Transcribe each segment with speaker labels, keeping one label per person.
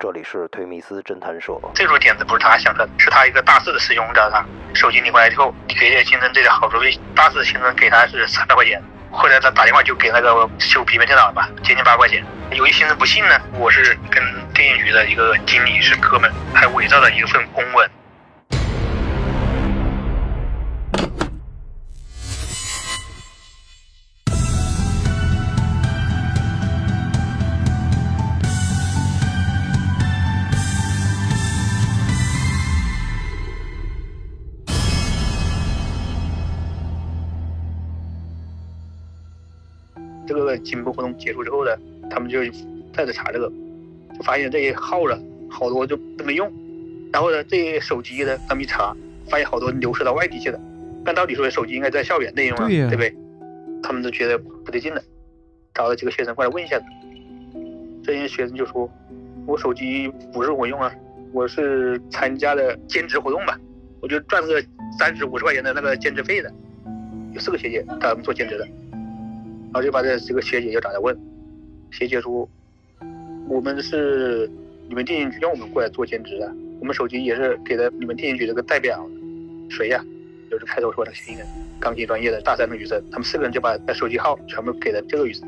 Speaker 1: 这里是推密斯侦探社。
Speaker 2: 这个点子不是他想的，是他一个大四的师兄找他，手机领过来之后，给这新生这个好主意。大四的新生给他是三百块钱，后来他打电话就给那个修平板电脑的吧，接近八块钱。有一新生不信呢，我是跟电信局的一个经理是哥们，还伪造了一份公文。这个金部活动结束之后呢，他们就再次查这个，就发现这些号了好多就都没用。然后呢，这些手机呢，他们一查，发现好多流失到外地去了。按道理说手机应该在校园内用啊，
Speaker 3: 对
Speaker 2: 对不对？他们都觉得不对劲了，找了几个学生过来问一下子。这些学生就说：“我手机不是我用啊，我是参加的兼职活动吧，我就赚个三十五十块钱的那个兼职费的。”有四个学姐找他们做兼职的。然后就把这这个学姐就找来问，学姐说，我们是你们电信局让我们过来做兼职的，我们手机也是给了你们电信局这个代表，谁呀？就是开头说的新人，钢琴专业的大三的女生，他们四个人就把手机号全部给了这个女生。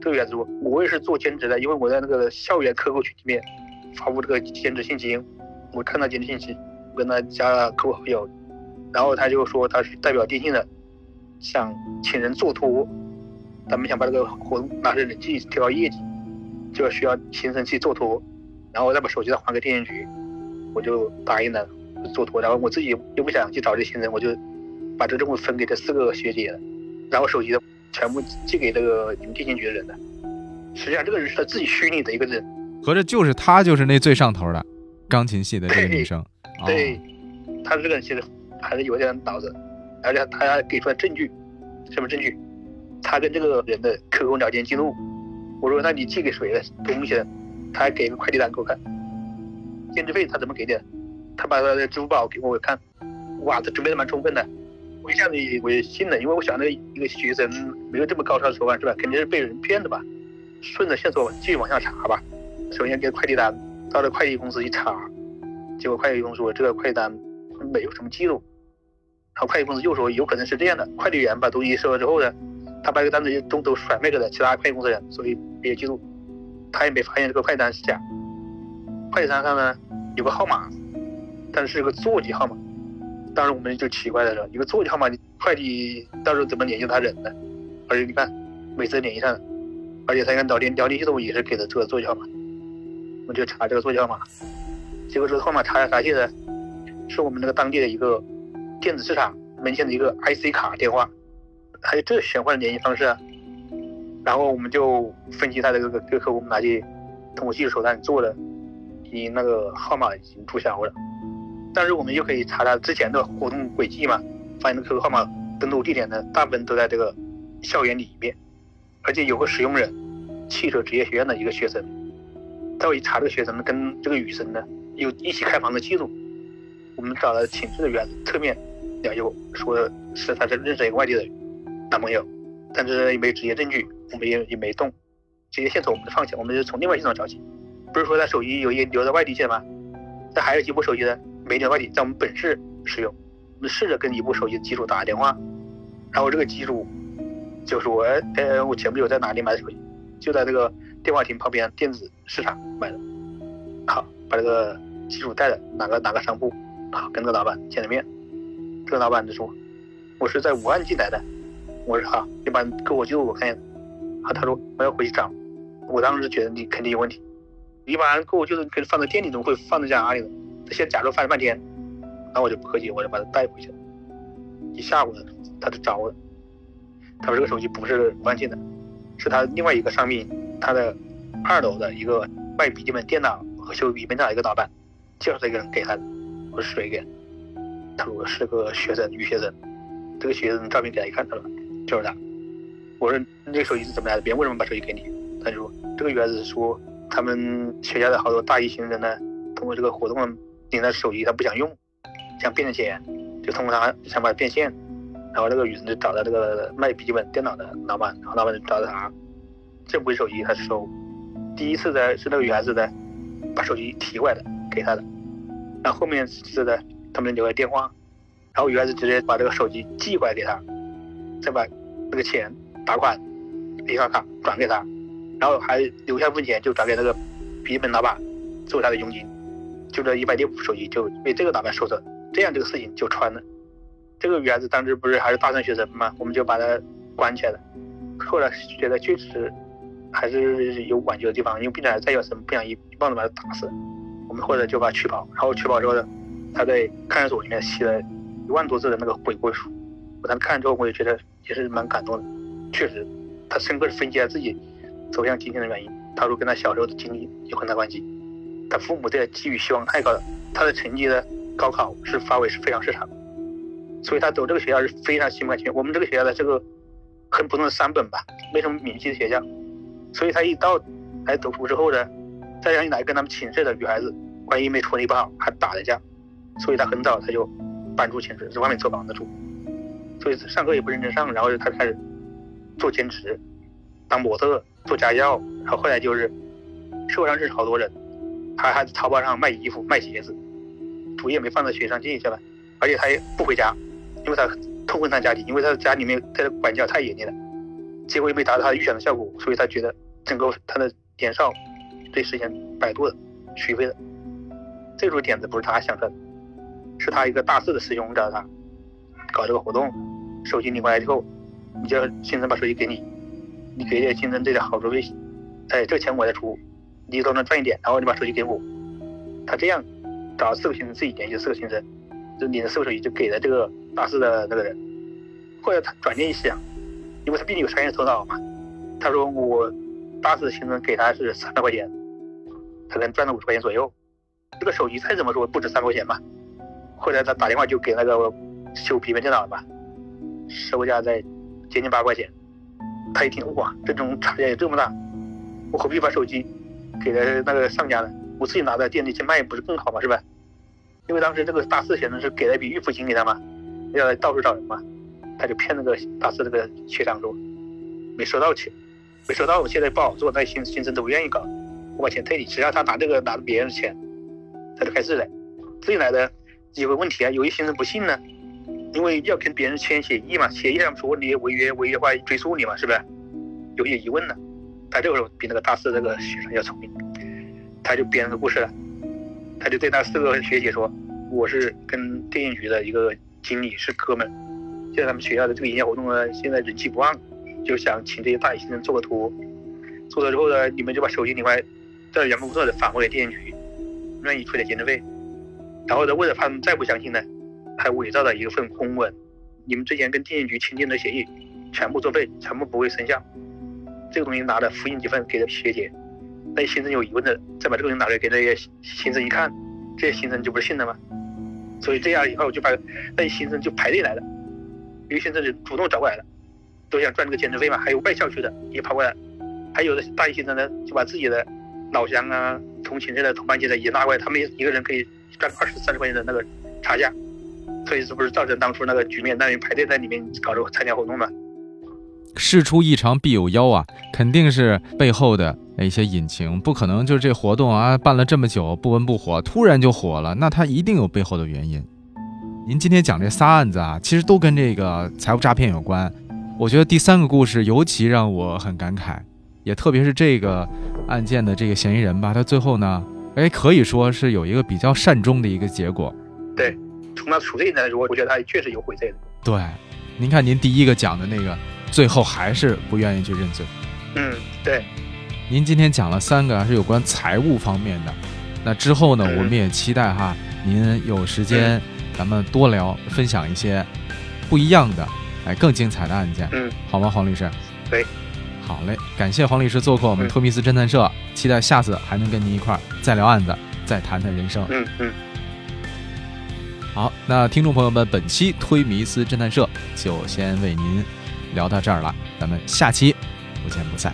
Speaker 2: 这个女生说，我也是做兼职的，因为我在那个校园客户群里面发布这个兼职信息，我看到兼职信息，我跟他加了客户好友，然后他就说他是代表电信的，想请人做托。他们想把这个活动拿着人气提高业绩，就需要新生去做托，然后再把手机再还给电信局，我就答应了做托。然后我自己又不想去找这新人，我就把这任务分给这四个学姐了，然后手机的全部寄给这个你们电信局的人了。实际上这个人是他自己虚拟的一个人，
Speaker 3: 合着就是他，就是那最上头的钢琴系的这个女生。哦
Speaker 2: 对，他这个人其实还是有点脑子，而且他还给出了证据，什么证据？他跟这个人的 QQ 聊天记录，我说那你寄给谁的东西呢？他还给个快递单给我看，兼职费他怎么给的？他把他的支付宝给我看，哇，他准备的蛮充分的，我一下子我也信了，因为我想那个一个学生没有这么高超的手腕是吧？肯定是被人骗的吧？顺着线索继续往下查吧，首先给快递单，到了快递公司一查，结果快递公司说这个快递单没有什么记录，然后快递公司又说有可能是这样的，快递员把东西收了之后呢，他把这个单子就都都甩卖给了其他快递公司人，所以没有记录，他也没发现这个快递单是假。快递单上呢有个号码，但是是个座机号码，当时我们就奇怪了，一个座机号码，你快递到时候怎么联系他人呢？而且你看每次联系上，而且他看聊天聊天系统也是给的这个座机号码，我们就查这个座机号码，结果这个号码查来查去的，是我们那个当地的一个电子市场门前的一个 IC 卡电话，还有这玄幻的联系方式啊。然后我们就分析他的这个这个客户，我们拿去通过技术手段做了，已经那个号码已经注销了。但是我们又可以查他之前的活动轨迹嘛，发现那 QQ 号码登录地点呢，大部分都在这个校园里面，而且有个使用人，汽车职业学院的一个学生。再我一查这个学生呢，跟这个女生呢有一起开房的记录。我们找了寝室的员侧面了解过，说是他是认识一个外地的男朋友，但是也没有直接证据，我们也也没动，这些线索我们就放弃，我们就从另外系统找起。不是说他手机有一留在外地去了吗？但还有几部手机呢没留在外地，在我们本市使用。我们试着跟一部手机的机主打个电话，然后这个机主就说：“哎呃，我前不久在哪里买的手机，就在这个电话亭旁边电子市场买的。”好，把这个机主带着哪个哪个商铺，好跟这个老板见了面。这个老板就说：“我是在武汉进来的。”我说：“好，你把给我记录我看一下。”好，他说：“我要回去找。”我当时觉得你肯定有问题。你把给我就是给放在店里，怎么会放在家里呢？他先假装翻了半天，然后我就不客气，我就把他带回去了。一下午呢，他就找我，他说这个手机不是关键的，是他另外一个商品，他的二楼的一个卖笔记本电脑和修笔记本电脑一个老板介绍这个人给他的。我说谁给？他说我是个学生，女学生。这个学生照片给他一看，他说就是他。我说那个手机是怎么来的？别人为什么把手机给你？他就说这个原来是说他们学校的好多大一新生呢，通过这个活动领到手机，他不想用，想变钱，就通过他想把它变现。然后这个女生就找到这个卖笔记本电脑的老板，然后老板就找到他，这部手机他收。第一次的是那个女孩子的把手机提过来的给他的，然后后面是的他们留了电话，然后女孩子直接把这个手机寄过来给他，再把那个钱打款银行卡转给他，然后还留下份钱就转给那个笔记本老板作为他的佣金，就这一百六部手机就被这个老板收走，这样这个事情就穿了。这个女孩子当时不是还是大三学生嘛，我们就把她关起来了。后来觉得确实还是有挽救的地方，因为病人再要生，不想一一棒子把她打死。我们后来就把她取保，然后取保之后呢，她在看守所里面写了一万多字的那个悔过书。我当时看了之后，我也觉得也是蛮感动的。确实，他深刻的分析了自己走向今天的原因。他说跟他小时候的经历有很大关系。他父母对他寄予希望太高了，他的成绩呢，高考是发挥是非常失常。所以他走这个学校是非常心不甘情愿。我们这个学校的这个很普通的三本吧，没什么名气的学校。所以他一到来读书之后呢，再让一来跟他们寝室的女孩子关系没处理不好，还打了架。所以他很早他就搬出寝室，在外面租房子住。所以上课也不认真上，然后他开始做兼职，当模特，做家教。然后后来就是社会上认识好多人，他还在淘宝上卖衣服、卖鞋子，主业没放在学上进去了，而且他也不回家。因为他痛恨他家庭，因为他的家里面他的管教太严厉了，结果又没达到他预想的效果，所以他觉得整个他的年少对实现摆渡的虚飞了。这种点子不是他想出来的，是他一个大四的师兄找他搞这个活动，手机领过来之后，你叫新生把手机给你，你给点新生这点好处微信，哎，这个钱我来出，你都能赚一点，然后你把手机给我，他这样找四个新生自己联系四个新生，就领着四个手机就给了这个。大四的那个人，后来他转念一想，因为他毕竟有商业头脑嘛，他说我大四的薪资给他是三百块钱，他能赚了五十块钱左右。这个手机再怎么说不止三百块钱吧。后来他打电话就给那个修平板电脑吧，售价在接近八块钱。他一听哇，这种差价也这么大，我何必把手机给了那个上家呢？我自己拿到店里去卖不是更好吗？是吧？因为当时这个大四学生是给了一笔预付金给他嘛。要来到处找人嘛，他就骗那个大四那个学长说没收到钱，没收到，我现在不好做，那新新生都不愿意搞，我把钱退你。只要他拿这个拿别人的钱，他就开始了。这来的有个问题啊，有一些人不信呢，因为要跟别人签协议嘛，协议上说你违约违约的话追诉你嘛，是不是？有些疑问呢，他这个时候比那个大四那个学生要聪明，他就编了个故事了，他就对那四个学姐说，我是跟电影局的一个。经理是哥们，现在他们学校的这个营业活动呢，现在人气不旺，就想请这些大一新生做个托。做了之后呢，你们就把手机另外在员工宿舍返回给电信局，愿意出点兼职费。然后呢，为了怕他们再不相信呢，还伪造了一份公文，你们之前跟电信局签订的协议全部作废，全部不会生效。这个东西拿了复印几份给了学姐，那些新生有疑问的，再把这个东西拿来给那些新生一看，这些新生就不是信了吗？所以这样以后就把那些新生就排队来了，有些新生就主动找过来了，都想赚这个兼职费嘛。还有外校区的也跑过来，还有的大一新生呢就把自己的老乡啊、同寝室的同班级的也拉过来，他们一个人可以赚二十三十块钱的那个差价。所以这不是造成当初那个局面，那人排队在里面搞这个参加活动嘛？
Speaker 3: 事出异常必有妖啊，肯定是背后的一些隐情，不可能就是这活动啊办了这么久不温不火，突然就火了，那他一定有背后的原因。您今天讲这仨案子啊，其实都跟这个财务诈骗有关。我觉得第三个故事尤其让我很感慨，也特别是这个案件的这个嫌疑人吧，他最后呢，哎，可以说是有一个比较善终的一个结果。
Speaker 2: 对，从他处罪来说，我觉得他确实有悔罪的。
Speaker 3: 对，您看您第一个讲的那个。最后还是不愿意去认罪。
Speaker 2: 嗯，对。
Speaker 3: 您今天讲了三个是有关财务方面的，那之后呢，我们也期待哈，您有时间咱们多聊，分享一些不一样的，哎，更精彩的案件。
Speaker 2: 嗯，
Speaker 3: 好吗，黄律师？
Speaker 2: 对。
Speaker 3: 好嘞，感谢黄律师做客我们托米斯侦探社，期待下次还能跟您一块儿再聊案子，再谈谈人生。
Speaker 2: 嗯嗯。
Speaker 3: 好，那听众朋友们，本期推迷思侦探社就先为您。聊到这儿了，咱们下期不见不散。